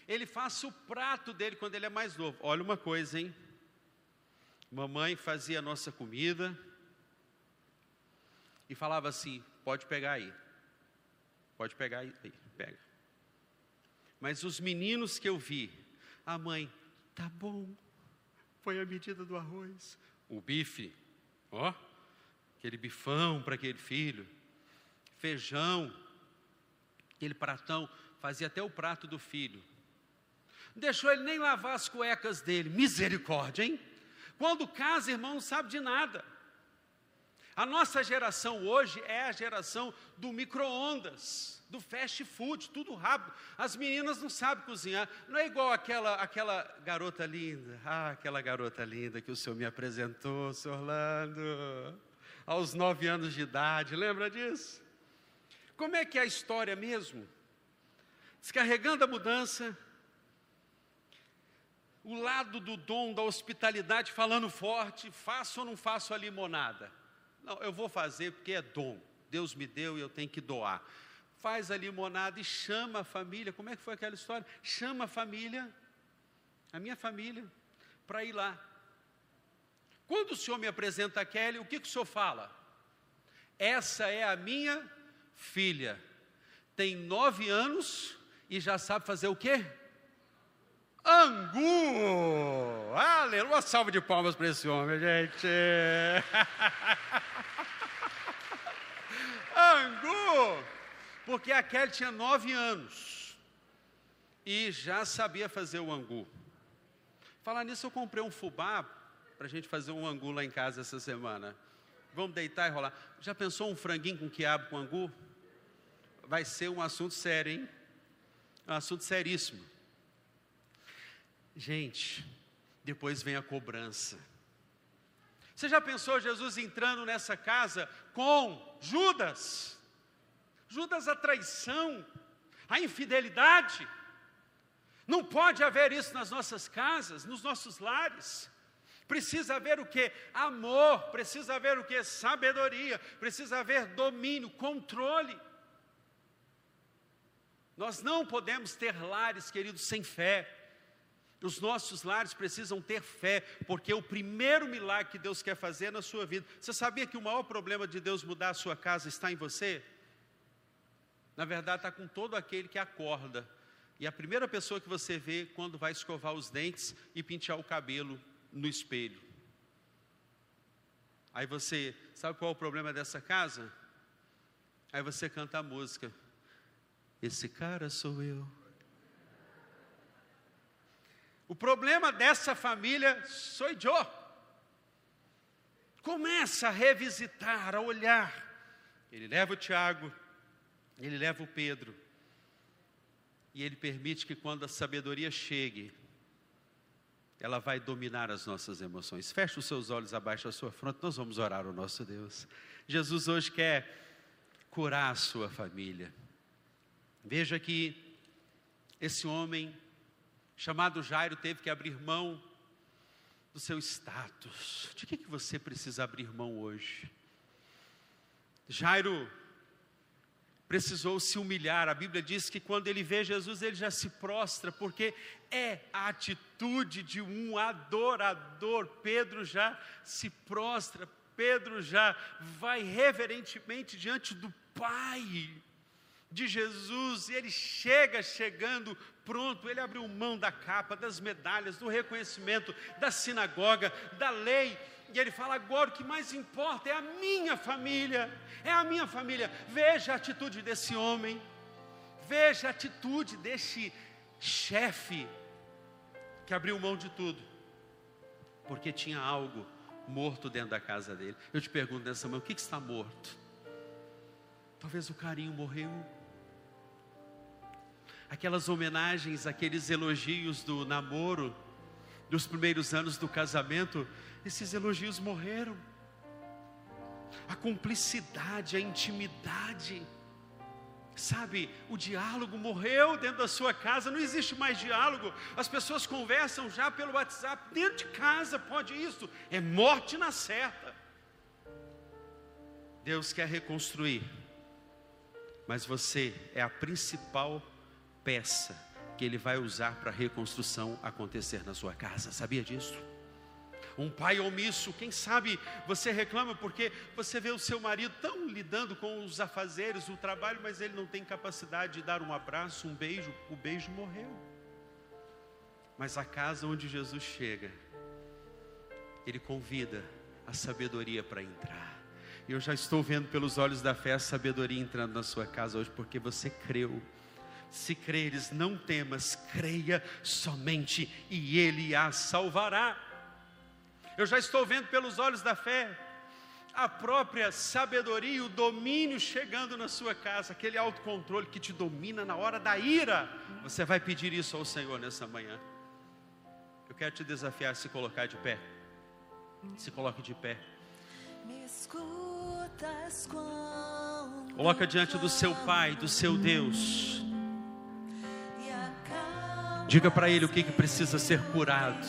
ele faça o prato dele quando ele é mais novo. Olha uma coisa, hein? Mamãe fazia a nossa comida e falava assim: pode pegar aí. Pode pegar aí, pega. Mas os meninos que eu vi, a mãe, tá bom, foi a medida do arroz. O bife, ó, aquele bifão para aquele filho, feijão, aquele pratão, fazia até o prato do filho. Deixou ele nem lavar as cuecas dele, misericórdia, hein? Quando casa, irmão, não sabe de nada. A nossa geração hoje é a geração do micro-ondas, do fast food, tudo rápido. As meninas não sabem cozinhar. Não é igual aquela, aquela garota linda. Ah, aquela garota linda que o senhor me apresentou, senhor Orlando, aos nove anos de idade. Lembra disso? Como é que é a história mesmo? Descarregando a mudança, o lado do dom da hospitalidade falando forte, faço ou não faço a limonada? Não, eu vou fazer porque é dom. Deus me deu e eu tenho que doar. Faz a limonada e chama a família. Como é que foi aquela história? Chama a família, a minha família, para ir lá. Quando o senhor me apresenta a Kelly, o que, que o senhor fala? Essa é a minha filha. Tem nove anos e já sabe fazer o quê? Angu! Aleluia! Uma salva de palmas para esse homem, gente. Angu! Porque a Kelly tinha nove anos e já sabia fazer o angu. Falar nisso, eu comprei um fubá para a gente fazer um angu lá em casa essa semana. Vamos deitar e rolar. Já pensou um franguinho com quiabo com angu? Vai ser um assunto sério, hein? Um assunto seríssimo. Gente, depois vem a cobrança. Você já pensou Jesus entrando nessa casa com Judas? Judas a traição, a infidelidade. Não pode haver isso nas nossas casas, nos nossos lares. Precisa haver o que? Amor, precisa haver o que? Sabedoria, precisa haver domínio, controle. Nós não podemos ter lares, queridos, sem fé. Os nossos lares precisam ter fé, porque o primeiro milagre que Deus quer fazer na sua vida. Você sabia que o maior problema de Deus mudar a sua casa está em você? Na verdade, está com todo aquele que acorda. E a primeira pessoa que você vê quando vai escovar os dentes e pentear o cabelo no espelho. Aí você, sabe qual é o problema dessa casa? Aí você canta a música. Esse cara sou eu. O problema dessa família sou eu. Começa a revisitar, a olhar. Ele leva o Tiago, ele leva o Pedro. E ele permite que quando a sabedoria chegue, ela vai dominar as nossas emoções. Feche os seus olhos abaixo da sua fronte, nós vamos orar ao nosso Deus. Jesus hoje quer curar a sua família. Veja que esse homem chamado Jairo teve que abrir mão do seu status. De que, que você precisa abrir mão hoje? Jairo precisou se humilhar. A Bíblia diz que quando ele vê Jesus, ele já se prostra, porque é a atitude de um adorador. Pedro já se prostra, Pedro já vai reverentemente diante do Pai de Jesus, e ele chega chegando pronto, ele abriu mão da capa, das medalhas, do reconhecimento, da sinagoga, da lei, e ele fala: agora o que mais importa é a minha família, é a minha família. Veja a atitude desse homem, veja a atitude desse chefe que abriu mão de tudo, porque tinha algo morto dentro da casa dele. Eu te pergunto nessa manhã: o que, que está morto? Talvez o carinho morreu, aquelas homenagens, aqueles elogios do namoro, dos primeiros anos do casamento, esses elogios morreram. A cumplicidade, a intimidade, Sabe, o diálogo morreu dentro da sua casa, não existe mais diálogo. As pessoas conversam já pelo WhatsApp, dentro de casa, pode isso. É morte na certa. Deus quer reconstruir, mas você é a principal peça que Ele vai usar para a reconstrução acontecer na sua casa. Sabia disso? um pai omisso. Quem sabe você reclama porque você vê o seu marido tão lidando com os afazeres, o trabalho, mas ele não tem capacidade de dar um abraço, um beijo. O beijo morreu. Mas a casa onde Jesus chega, ele convida a sabedoria para entrar. Eu já estou vendo pelos olhos da fé a sabedoria entrando na sua casa hoje, porque você creu. Se creres, não temas, creia somente, e Ele a salvará. Eu já estou vendo pelos olhos da fé a própria sabedoria e o domínio chegando na sua casa, aquele autocontrole que te domina na hora da ira. Você vai pedir isso ao Senhor nessa manhã. Eu quero te desafiar a se colocar de pé. Se coloque de pé. Coloca diante do seu Pai, do seu Deus. Diga para Ele o que, que precisa ser curado.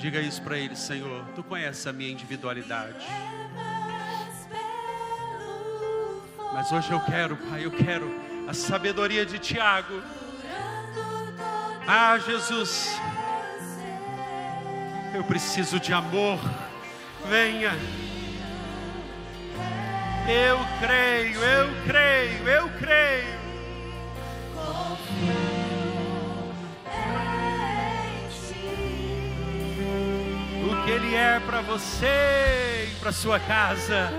Diga isso para ele, Senhor. Tu conheces a minha individualidade. Mas hoje eu quero, Pai, eu quero a sabedoria de Tiago. Ah, Jesus, eu preciso de amor. Venha. Eu creio, eu creio, eu creio. Ele é para você e para sua casa.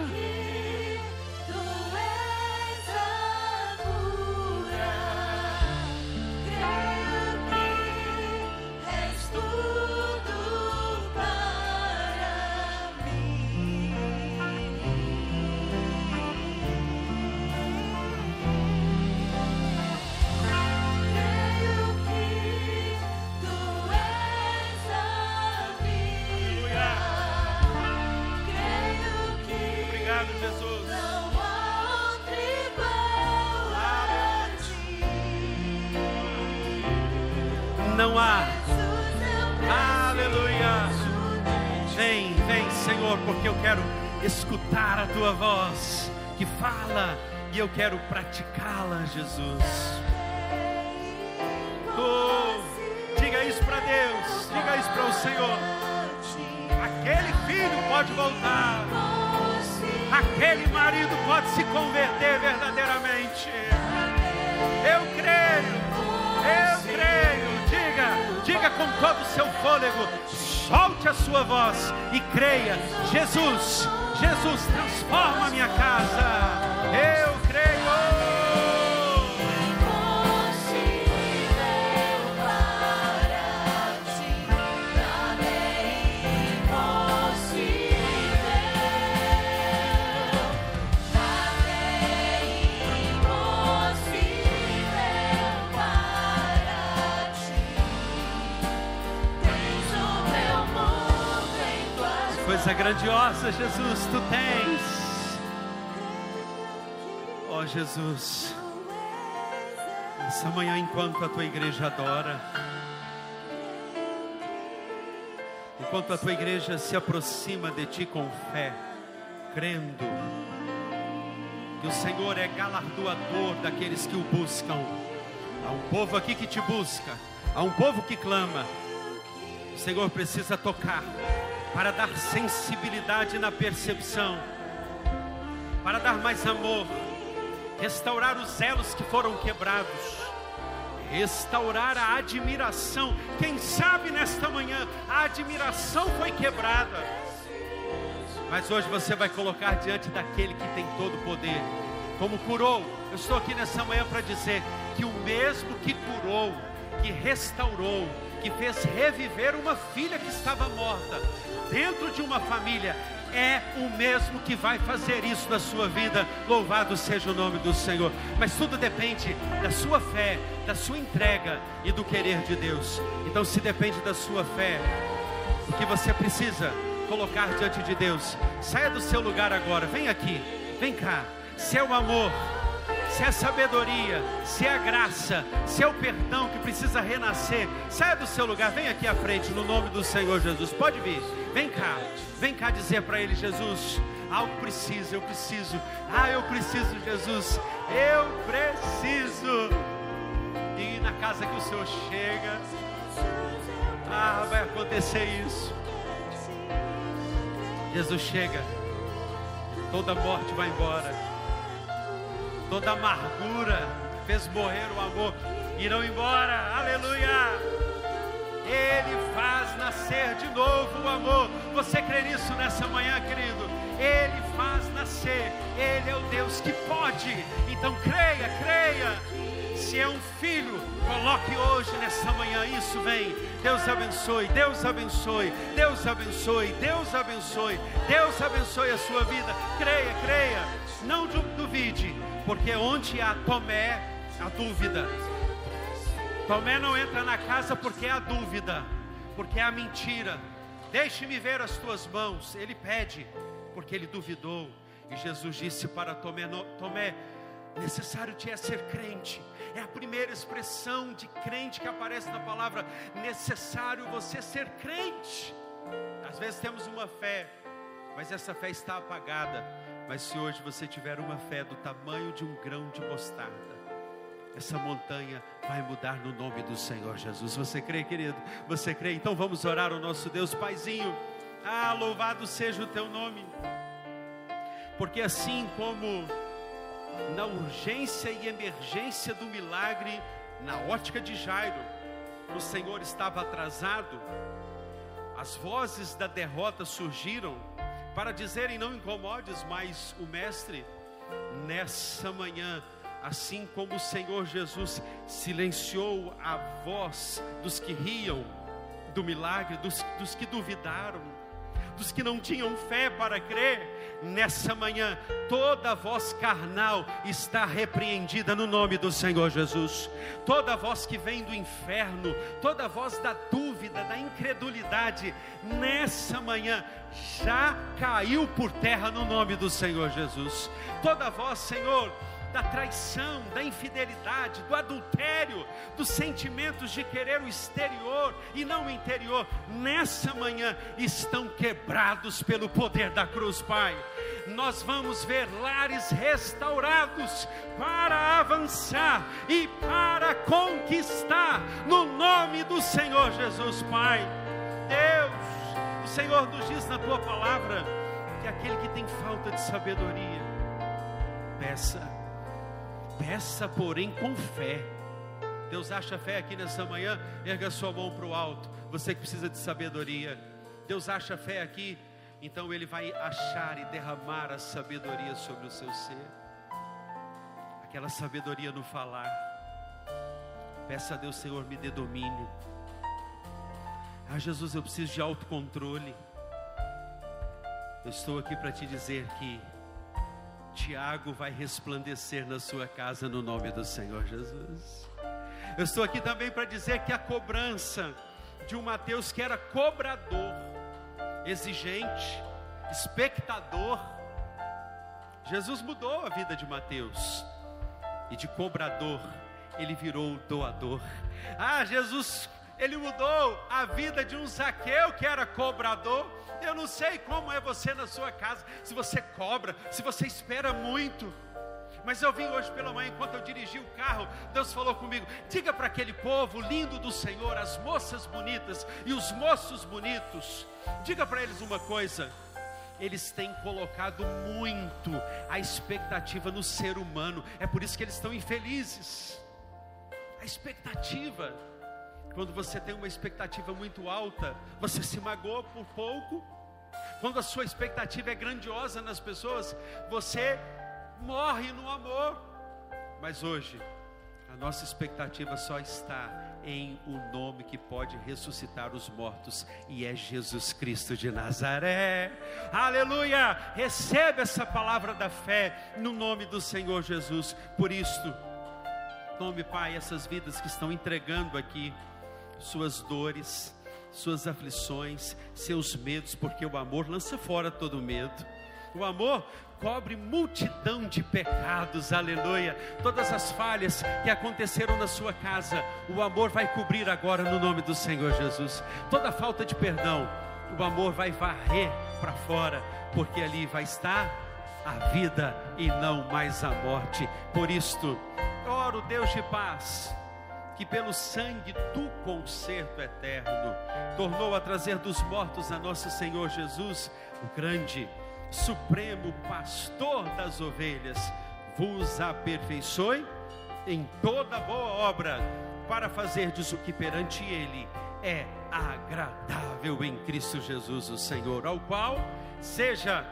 Praticá-la, Jesus. Oh, diga isso para Deus, diga isso para o Senhor. Aquele filho pode voltar, aquele marido pode se converter verdadeiramente. Eu creio, eu creio. Diga, diga com todo o seu fôlego, solte a sua voz e creia: Jesus, Jesus, transforma a minha casa. Grandiosa, Jesus, tu tens. Ó oh, Jesus, essa manhã, enquanto a tua igreja adora, enquanto a tua igreja se aproxima de ti com fé, crendo que o Senhor é galardoador daqueles que o buscam. Há um povo aqui que te busca, há um povo que clama. O Senhor precisa tocar para dar sensibilidade na percepção, para dar mais amor, restaurar os elos que foram quebrados, restaurar a admiração. Quem sabe nesta manhã a admiração foi quebrada, mas hoje você vai colocar diante daquele que tem todo o poder, como curou. Eu estou aqui nessa manhã para dizer que o mesmo que curou, que restaurou, que fez reviver uma filha que estava morta, dentro de uma família é o mesmo que vai fazer isso na sua vida. Louvado seja o nome do Senhor. Mas tudo depende da sua fé, da sua entrega e do querer de Deus. Então, se depende da sua fé, o que você precisa colocar diante de Deus, saia do seu lugar agora. Vem aqui, vem cá. Se o amor, se é sabedoria, se é graça, se é o perdão que precisa renascer, saia do seu lugar, vem aqui à frente no nome do Senhor Jesus. Pode vir, vem cá, vem cá dizer para Ele: Jesus, algo precisa, eu preciso, ah, eu preciso, Jesus, eu preciso. E na casa que o Senhor chega, ah, vai acontecer isso. Jesus chega, toda morte vai embora, toda amargura fez morrer o amor, irão embora, aleluia. Ele faz nascer de novo o amor. Você crê nisso nessa manhã, querido? Ele faz nascer, Ele é o Deus que pode. Então creia, creia. Se é um filho, coloque hoje nessa manhã. Isso vem. Deus abençoe, Deus abençoe, Deus abençoe, Deus abençoe, Deus abençoe a sua vida. Creia, creia. Não duvide, porque onde há Tomé, a dúvida. Tomé não entra na casa porque há dúvida, porque há mentira. Deixe-me ver as tuas mãos. Ele pede, porque ele duvidou. E Jesus disse para Tomé: Tomé, necessário te é ser crente. É a primeira expressão de crente que aparece na palavra. Necessário você ser crente. Às vezes temos uma fé, mas essa fé está apagada. Mas se hoje você tiver uma fé do tamanho de um grão de mostarda, essa montanha vai mudar no nome do Senhor Jesus. Você crê, querido? Você crê? Então vamos orar ao nosso Deus, Paizinho. Ah, louvado seja o teu nome. Porque assim como na urgência e emergência do milagre, na ótica de Jairo, o Senhor estava atrasado, as vozes da derrota surgiram para dizerem: Não incomodes mais o Mestre, nessa manhã, assim como o Senhor Jesus silenciou a voz dos que riam do milagre, dos, dos que duvidaram, dos que não tinham fé para crer, nessa manhã, toda voz carnal está repreendida no nome do Senhor Jesus. Toda voz que vem do inferno, toda voz da dúvida, da incredulidade, nessa manhã já caiu por terra no nome do Senhor Jesus. Toda voz, Senhor, da traição, da infidelidade, do adultério, dos sentimentos de querer o exterior e não o interior, nessa manhã estão quebrados pelo poder da cruz, Pai. Nós vamos ver lares restaurados para avançar e para conquistar, no nome do Senhor Jesus, Pai. Deus, o Senhor nos diz na tua palavra que aquele que tem falta de sabedoria, peça Peça, porém, com fé. Deus acha fé aqui nessa manhã, erga sua mão para o alto. Você que precisa de sabedoria. Deus acha fé aqui, então Ele vai achar e derramar a sabedoria sobre o seu ser. Aquela sabedoria no falar. Peça a Deus, Senhor, me dê domínio. Ah, Jesus, eu preciso de autocontrole. Eu estou aqui para te dizer que Tiago vai resplandecer na sua casa no nome do Senhor Jesus. Eu estou aqui também para dizer que a cobrança de um Mateus que era cobrador, exigente, espectador, Jesus mudou a vida de Mateus e de cobrador ele virou doador. Ah, Jesus, ele mudou a vida de um Zaqueu que era cobrador eu não sei como é você na sua casa, se você cobra, se você espera muito. Mas eu vim hoje pela manhã, enquanto eu dirigi o carro, Deus falou comigo: diga para aquele povo lindo do Senhor, as moças bonitas e os moços bonitos, diga para eles uma coisa. Eles têm colocado muito a expectativa no ser humano, é por isso que eles estão infelizes. A expectativa. Quando você tem uma expectativa muito alta, você se magoa por pouco. Quando a sua expectativa é grandiosa nas pessoas, você morre no amor. Mas hoje, a nossa expectativa só está em o um nome que pode ressuscitar os mortos e é Jesus Cristo de Nazaré. Aleluia! Receba essa palavra da fé no nome do Senhor Jesus. Por isto, tome, Pai, essas vidas que estão entregando aqui suas dores, suas aflições, seus medos, porque o amor lança fora todo medo. O amor cobre multidão de pecados, aleluia. Todas as falhas que aconteceram na sua casa, o amor vai cobrir agora no nome do Senhor Jesus. Toda falta de perdão, o amor vai varrer para fora, porque ali vai estar a vida e não mais a morte. Por isto, oro, Deus de paz, que pelo sangue do concerto eterno, tornou a trazer dos mortos a nosso Senhor Jesus, o grande supremo pastor das ovelhas, vos aperfeiçoe em toda boa obra, para fazerdes o que perante Ele é agradável em Cristo Jesus, o Senhor, ao qual seja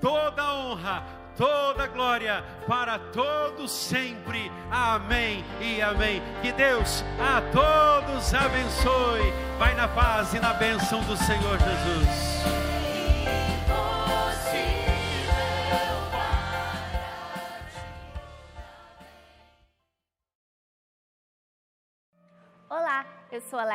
toda honra, toda glória para todos sempre. Amém e amém. Que Deus a todos abençoe. Vai na paz e na bênção do Senhor Jesus. Olá, eu sou a Larissa.